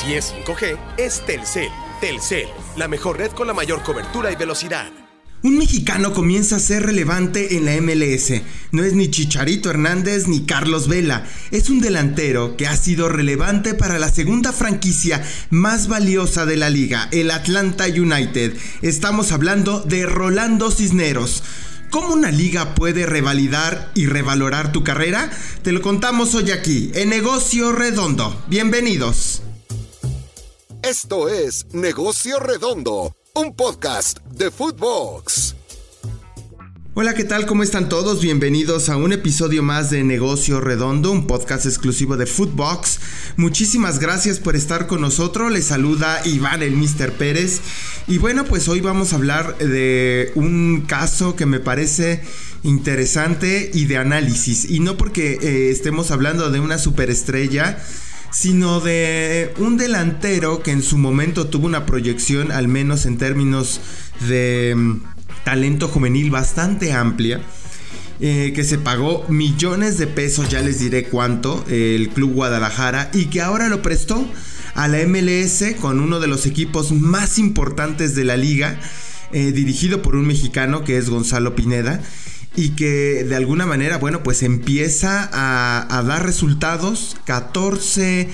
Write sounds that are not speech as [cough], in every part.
Si es 5G, es Telcel. Telcel, la mejor red con la mayor cobertura y velocidad. Un mexicano comienza a ser relevante en la MLS. No es ni Chicharito Hernández ni Carlos Vela. Es un delantero que ha sido relevante para la segunda franquicia más valiosa de la liga, el Atlanta United. Estamos hablando de Rolando Cisneros. ¿Cómo una liga puede revalidar y revalorar tu carrera? Te lo contamos hoy aquí, en Negocio Redondo. Bienvenidos. Esto es Negocio Redondo un podcast de Footbox. Hola, ¿qué tal? ¿Cómo están todos? Bienvenidos a un episodio más de Negocio Redondo, un podcast exclusivo de Footbox. Muchísimas gracias por estar con nosotros. Les saluda Iván el Mr. Pérez. Y bueno, pues hoy vamos a hablar de un caso que me parece interesante y de análisis. Y no porque eh, estemos hablando de una superestrella sino de un delantero que en su momento tuvo una proyección, al menos en términos de mm, talento juvenil, bastante amplia. Eh, que se pagó millones de pesos, ya les diré cuánto, el Club Guadalajara, y que ahora lo prestó a la MLS con uno de los equipos más importantes de la liga, eh, dirigido por un mexicano que es Gonzalo Pineda y que de alguna manera, bueno, pues empieza a, dar resultados. 14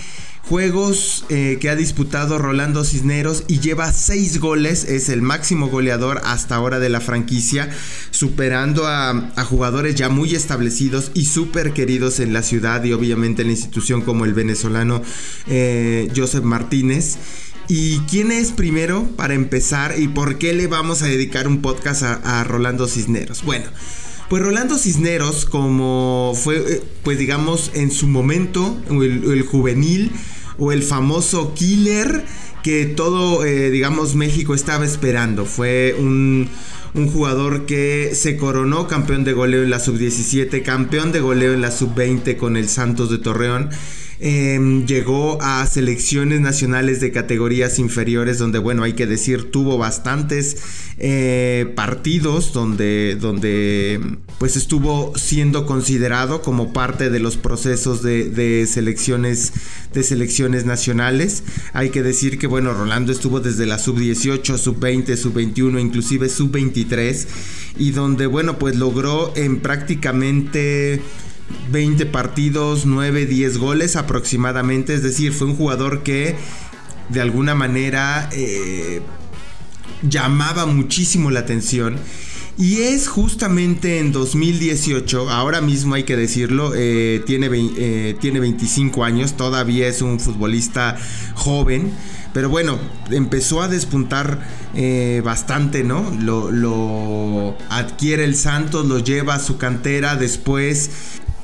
juegos eh, que ha disputado Rolando Cisneros y lleva 6 goles, es el máximo goleador hasta ahora de la franquicia, superando a, jugadores ya muy establecidos y súper queridos en la ciudad y obviamente en la institución como el venezolano eh, Joseph Martínez. ¿Y quién es primero para empezar y por qué le vamos a dedicar un podcast a Rolando Cisneros? Bueno, pues Rolando Cisneros, como fue, eh, pues digamos, en su momento, el, juvenil o el famoso killer que todo, eh, digamos, México estaba esperando. Fue un, jugador que se coronó campeón de goleo en la sub-17, campeón de goleo en la sub-20 con el Santos de Torreón Em, llegó a selecciones nacionales de categorías inferiores donde, bueno, hay que decir, tuvo bastantes eh, partidos donde, donde pues estuvo siendo considerado como parte de los procesos de, selecciones de selecciones nacionales. Hay que decir que, bueno, Rolando estuvo desde la sub-18, sub-20, sub-21, inclusive sub-23 y donde, bueno, pues logró en prácticamente 20 partidos, 9, 10 goles aproximadamente. Es decir, fue un jugador que de alguna manera eh, llamaba muchísimo la atención. Y es justamente en 2018, ahora mismo hay que decirlo, eh, tiene, eh, tiene 25 años, todavía es un futbolista joven, pero bueno, empezó a despuntar bastante, ¿no? Lo, lo, adquiere el Santos, lo lleva a su cantera, después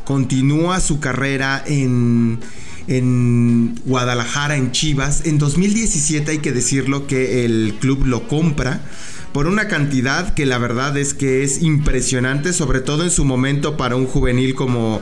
continúa su carrera en, en Guadalajara, en Chivas. En 2017 hay que decirlo que el club lo compra por una cantidad que la verdad es que es impresionante, sobre todo en su momento para un juvenil como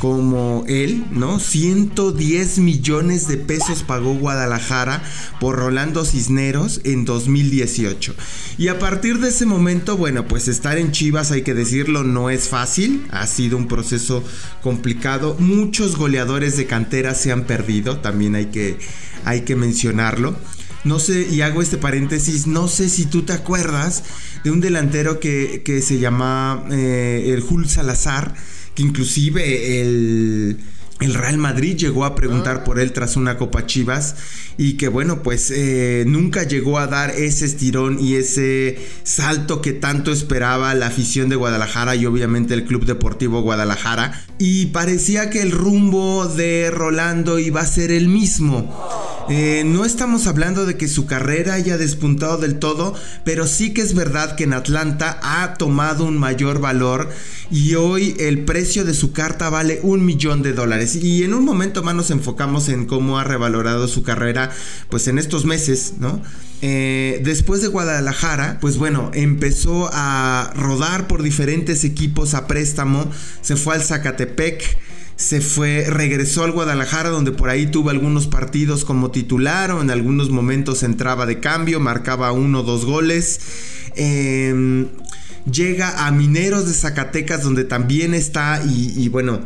como él, ¿no? 110 millones de pesos pagó Guadalajara por Rolando Cisneros en 2018. Y a partir de ese momento, bueno, pues estar en Chivas, hay que decirlo, no es fácil, ha sido un proceso complicado. Muchos goleadores de cantera se han perdido, también hay que, hay que mencionarlo. No sé, y hago este paréntesis, no sé si tú te acuerdas de un delantero que, se llama eh, el Jul Salazar, que inclusive el, Real Madrid llegó a preguntar ah. por él tras una Copa Chivas y que bueno, pues eh, nunca llegó a dar ese estirón y ese salto que tanto esperaba la afición de Guadalajara y obviamente el Club Deportivo Guadalajara. Y parecía que el rumbo de Rolando iba a ser el mismo. Eh, no estamos hablando de que su carrera haya despuntado del todo, pero sí que es verdad que en Atlanta ha tomado un mayor valor y hoy el precio de su carta vale un millón de dólares. Y en un momento más nos enfocamos en cómo ha revalorado su carrera, pues en estos meses, ¿no? Eh, después de Guadalajara, pues bueno, empezó a rodar por diferentes equipos a préstamo, se fue al Zacatepec se fue, regresó al Guadalajara donde por ahí tuvo algunos partidos como titular o en algunos momentos entraba de cambio, marcaba uno o dos goles. Em, llega a Mineros de Zacatecas donde también está y, bueno,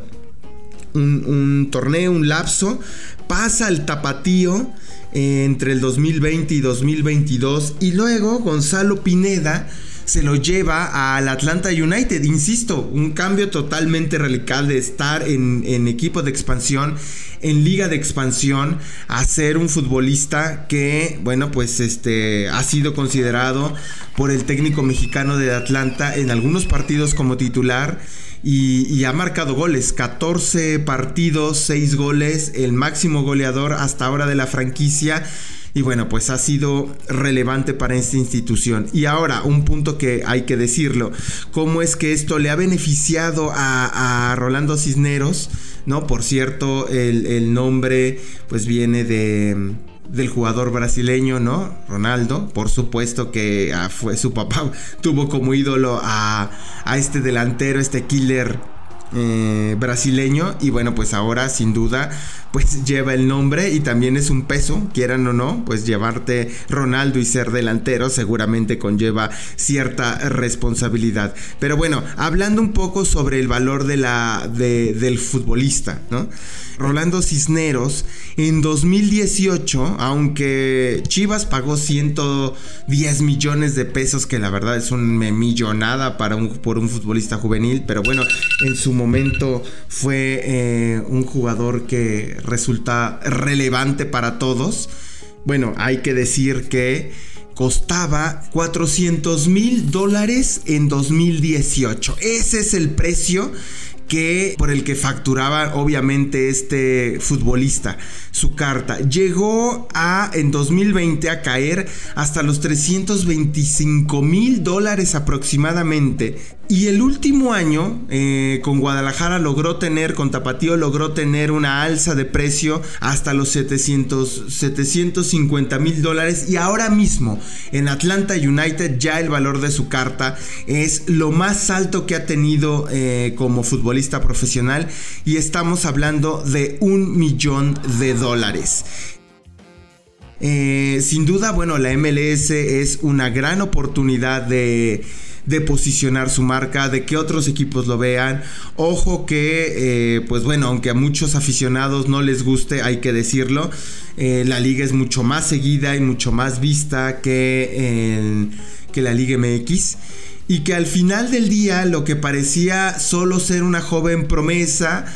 un, torneo, un lapso, pasa al tapatío eh, entre el 2020 y 2022 y luego Gonzalo Pineda se lo lleva al Atlanta United. Insisto, un cambio totalmente radical de estar en, en, equipo de expansión, en liga de expansión, a ser un futbolista que, bueno, pues este ha sido considerado por el técnico mexicano de Atlanta en algunos partidos como titular. Y, y, ha marcado goles, 14 partidos, 6 goles, el máximo goleador hasta ahora de la franquicia y bueno, pues ha sido relevante para esta institución. Y ahora, un punto que hay que decirlo, ¿cómo es que esto le ha beneficiado a, Rolando Cisneros? ¿No? Por cierto, el, nombre pues viene de del jugador brasileño, ¿no? Ronaldo, por supuesto que ah, fue su papá, [laughs] tuvo como ídolo a, a este delantero, este killer eh, brasileño y bueno pues ahora sin duda pues lleva el nombre y también es un peso, quieran o no, pues llevarte Ronaldo y ser delantero seguramente conlleva cierta responsabilidad. Pero bueno, hablando un poco sobre el valor de la, del futbolista, ¿no? Rolando Cisneros, en 2018, aunque Chivas pagó 110 millones de pesos, que la verdad es un millonada para un, por un futbolista juvenil, pero bueno, en su momento fue eh, un jugador que resulta relevante para todos. Bueno, hay que decir que costaba 400 mil dólares en 2018. Ese es el precio por el que facturaba obviamente este futbolista su carta. Llegó a en 2020 a caer hasta los 325 mil dólares aproximadamente. Y el último año eh, con Guadalajara logró tener, con Tapatío logró tener una alza de precio hasta los 700, 750 mil dólares. Y ahora mismo en Atlanta United ya el valor de su carta es lo más alto que ha tenido eh, como futbolista profesional. Y estamos hablando de un millón de dólares. Eh, sin duda, bueno, la MLS es una gran oportunidad de de posicionar su marca, de que otros equipos lo vean. Ojo que, eh, pues bueno, aunque a muchos aficionados no les guste, hay que decirlo, eh, la liga es mucho más seguida y mucho más vista que, que la Liga MX. Y que al final del día lo que parecía solo ser una joven promesa,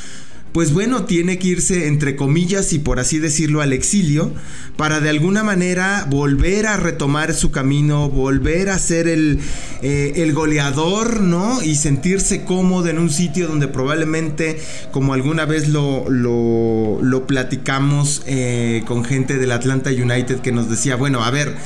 pues bueno, tiene que irse entre comillas y por así decirlo al exilio para de alguna manera volver a retomar su camino, volver a ser el, eh, el goleador, ¿no? Y sentirse cómodo en un sitio donde probablemente, como alguna vez lo, lo, platicamos eh, con gente del Atlanta United que nos decía, bueno, a ver,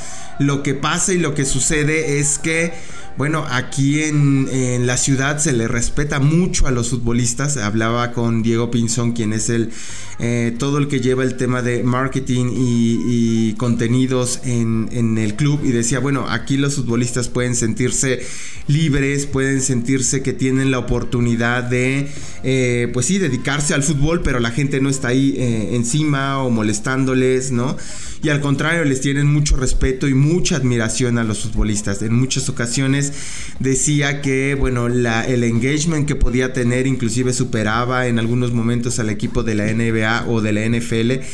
lo que pasa y lo que sucede es que bueno, aquí en, la ciudad se le respeta mucho a los futbolistas. Hablaba con Diego Pinzón, quien es el eh, todo el que lleva el tema de marketing y, contenidos en, el club. Y decía, bueno, aquí los futbolistas pueden sentirse libres, pueden sentirse que tienen la oportunidad de, eh, pues sí, dedicarse al fútbol, pero la gente no está ahí eh, encima o molestándoles, ¿no? Y al contrario les tienen mucho respeto y mucha admiración a los futbolistas. En muchas ocasiones decía que, bueno, la, el engagement que podía tener inclusive superaba en algunos momentos al equipo de la NBA o de la NFL.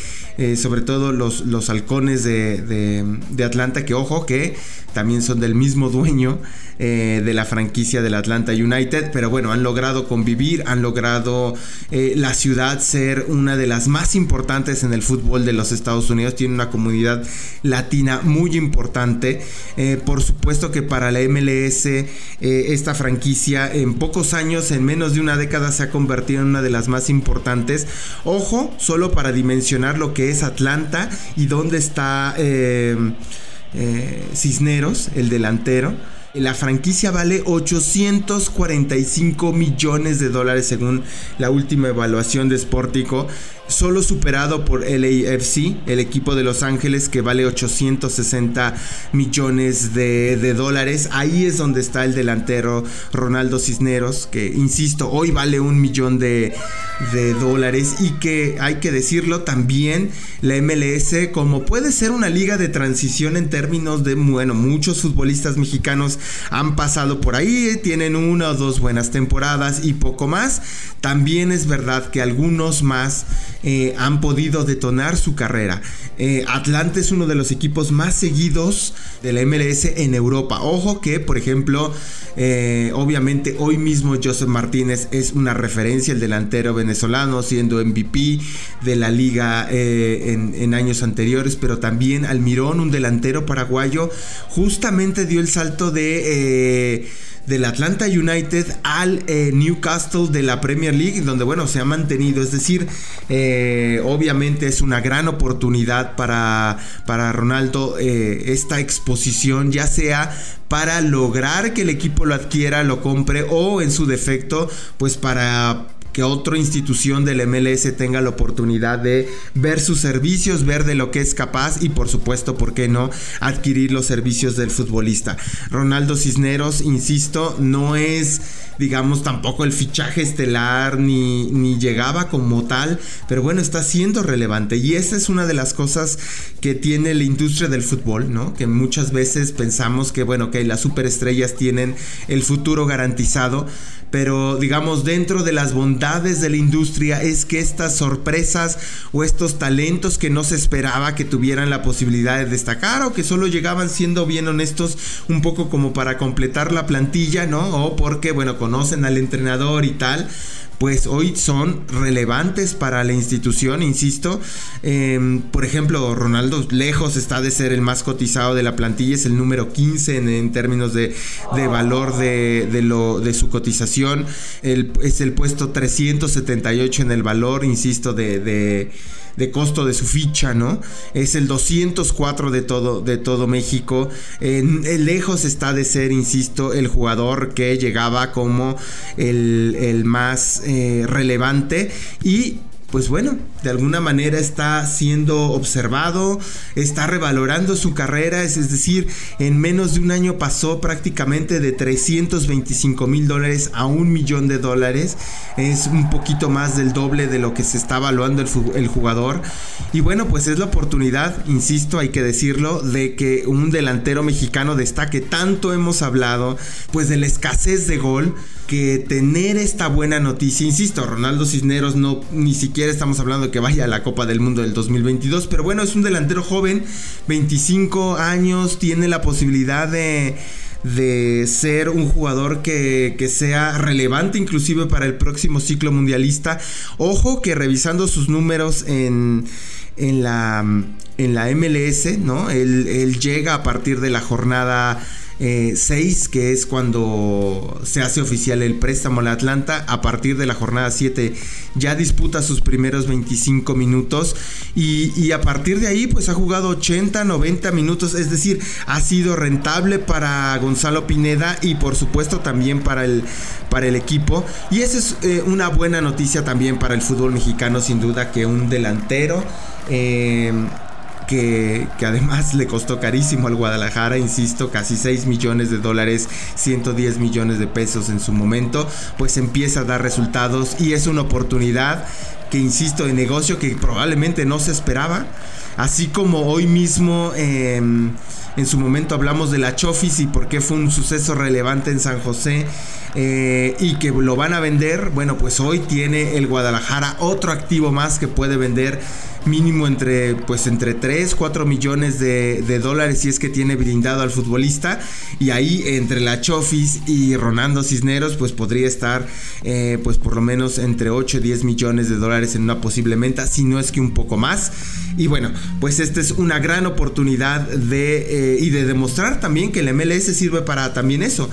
Eh, sobre todo los, los halcones de, de, Atlanta, que ojo, que también son del mismo dueño eh, de la franquicia del Atlanta United, pero bueno, han logrado convivir, han logrado eh, la ciudad ser una de las más importantes en el fútbol de los Estados Unidos, tiene una comunidad latina muy importante, por supuesto que para la MLS esta franquicia en pocos años, en menos de una década, se ha convertido en una de las más importantes, ojo, solo para dimensionar lo que es Atlanta y dónde está eh, eh, Cisneros, el delantero. La franquicia vale 845 millones de dólares según la última evaluación de Sportico. solo superado por LAFC, el equipo de Los Ángeles que vale 860 millones de, dólares. Ahí es donde está el delantero Ronaldo Cisneros, que insisto, hoy vale un millón de, de dólares y que hay que decirlo también, la MLS como puede ser una liga de transición en términos de, bueno, muchos futbolistas mexicanos han pasado por ahí, tienen una o dos buenas temporadas y poco más. También es verdad que algunos más eh, han podido detonar su carrera. Eh, Atlante es uno de los equipos más seguidos de la MLS en Europa. Ojo que, por ejemplo, eh, obviamente hoy mismo Joseph Martínez es una referencia, el delantero venezolano, siendo MVP de la liga en, en, años anteriores, pero también Almirón, un delantero paraguayo, justamente dio el salto de del Atlanta United al eh, Newcastle de la Premier League, donde bueno, se ha mantenido. Es decir, eh, obviamente es una gran oportunidad para, para Ronaldo eh, esta exposición, ya sea para lograr que el equipo lo adquiera, lo compre o en su defecto, pues para que otra institución del MLS tenga la oportunidad de ver sus servicios, ver de lo que es capaz y por supuesto, ¿por qué no?, adquirir los servicios del futbolista. Ronaldo Cisneros, insisto, no es digamos, tampoco el fichaje estelar ni, ni, llegaba como tal, pero bueno, está siendo relevante. Y esa es una de las cosas que tiene la industria del fútbol, ¿no? Que muchas veces pensamos que, bueno, que las superestrellas tienen el futuro garantizado, pero digamos dentro de las bondades de la industria es que estas sorpresas o estos talentos que no se esperaba que tuvieran la posibilidad de destacar o que solo llegaban siendo bien honestos un poco como para completar la plantilla, ¿no? O porque, bueno, conocen al entrenador y tal pues hoy son relevantes para la institución, insisto. Em, por ejemplo, Ronaldo lejos está de ser el más cotizado de la plantilla, es el número 15 en, términos de, valor de, lo, de su cotización. es el puesto 378 en el valor, insisto, de de costo de su ficha, ¿no? Es el 204 de todo, de todo México. lejos está de ser, insisto, el jugador que llegaba como el, más eh, relevante y pues bueno, de alguna manera está siendo observado, está revalorando su carrera, es, decir, en menos de un año pasó prácticamente de 325 mil dólares a un millón de dólares, es un poquito más del doble de lo que se está evaluando el, el jugador. Y bueno, pues es la oportunidad, insisto, hay que decirlo, de que un delantero mexicano destaque. Tanto hemos hablado, pues de la escasez de gol que tener esta buena noticia, insisto, Ronaldo Cisneros no ni siquiera estamos hablando de que vaya a la Copa del Mundo del 2022, pero bueno, es un delantero joven, 25 años, tiene la posibilidad de de ser un jugador que, que, sea relevante inclusive para el próximo ciclo mundialista. Ojo que revisando sus números en, en, la, en la MLS, ¿no? Él, él llega a partir de la jornada 6, eh, que es cuando se hace oficial el préstamo al Atlanta. A partir de la jornada 7 ya disputa sus primeros 25 minutos y, a partir de ahí pues ha jugado 80, 90 minutos. Es decir, ha sido rentable para Gonzalo Pineda y por supuesto también para el, para el equipo. Y esa es eh, una buena noticia también para el fútbol mexicano, sin duda que un delantero. Eh, que, además le costó carísimo al Guadalajara, insisto, casi 6 millones de dólares, 110 millones de pesos en su momento, pues empieza a dar resultados y es una oportunidad que, insisto, de negocio que probablemente no se esperaba. Así como hoy mismo em, en su momento hablamos de la Chofis y por qué fue un suceso relevante en San José eh, y que lo van a vender, bueno, pues hoy tiene el Guadalajara otro activo más que puede vender mínimo entre pues entre 3, 4 millones de, dólares si es que tiene blindado al futbolista. Y ahí entre la Chofis y Ronaldo Cisneros pues podría estar eh, pues por lo menos entre 8 y 10 millones de dólares en una posible venta si no es que un poco más. Y bueno pues esta es una gran oportunidad de eh, y de demostrar también que el MLS sirve para también eso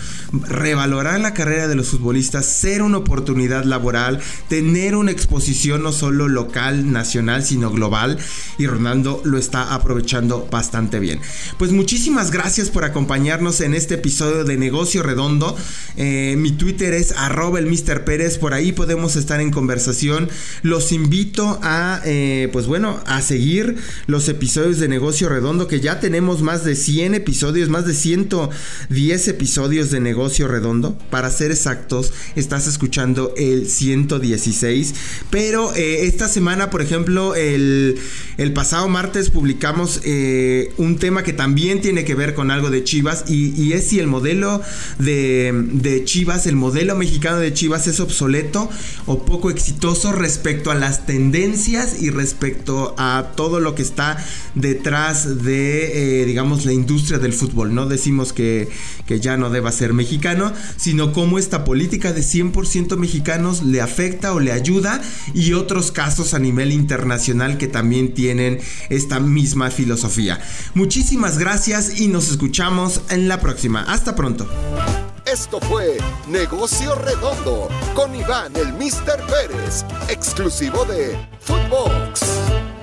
revalorar la carrera de los futbolistas ser una oportunidad laboral tener una exposición no solo local nacional sino global y Ronaldo lo está aprovechando bastante bien. Pues muchísimas gracias por acompañarnos en este episodio de Negocio Redondo. Eh, mi Twitter es arroba. Pérez, por ahí podemos estar en conversación. Los invito a, eh, pues bueno, a seguir los episodios de Negocio Redondo, que ya tenemos más de 100 episodios, más de 110 episodios de Negocio Redondo. Para ser exactos, estás escuchando el 116. Pero eh, esta semana, por ejemplo, el, pasado martes publicamos eh, un tema que también tiene que ver con algo de Chivas y, es si el modelo de, de Chivas, el modelo mexicano de Chivas es obsoleto o poco exitoso respecto a las tendencias y respecto a todo lo que está detrás de, eh, digamos, la industria del fútbol. No decimos que, que ya no deba ser mexicano, sino cómo esta política de 100% mexicanos le afecta o le ayuda y otros casos a nivel internacional que también tienen esta misma filosofía. Muchísimas gracias y nos escuchamos en la próxima. Hasta pronto. Esto fue Negocio Redondo con Iván el Mr. Pérez, exclusivo de Footbox.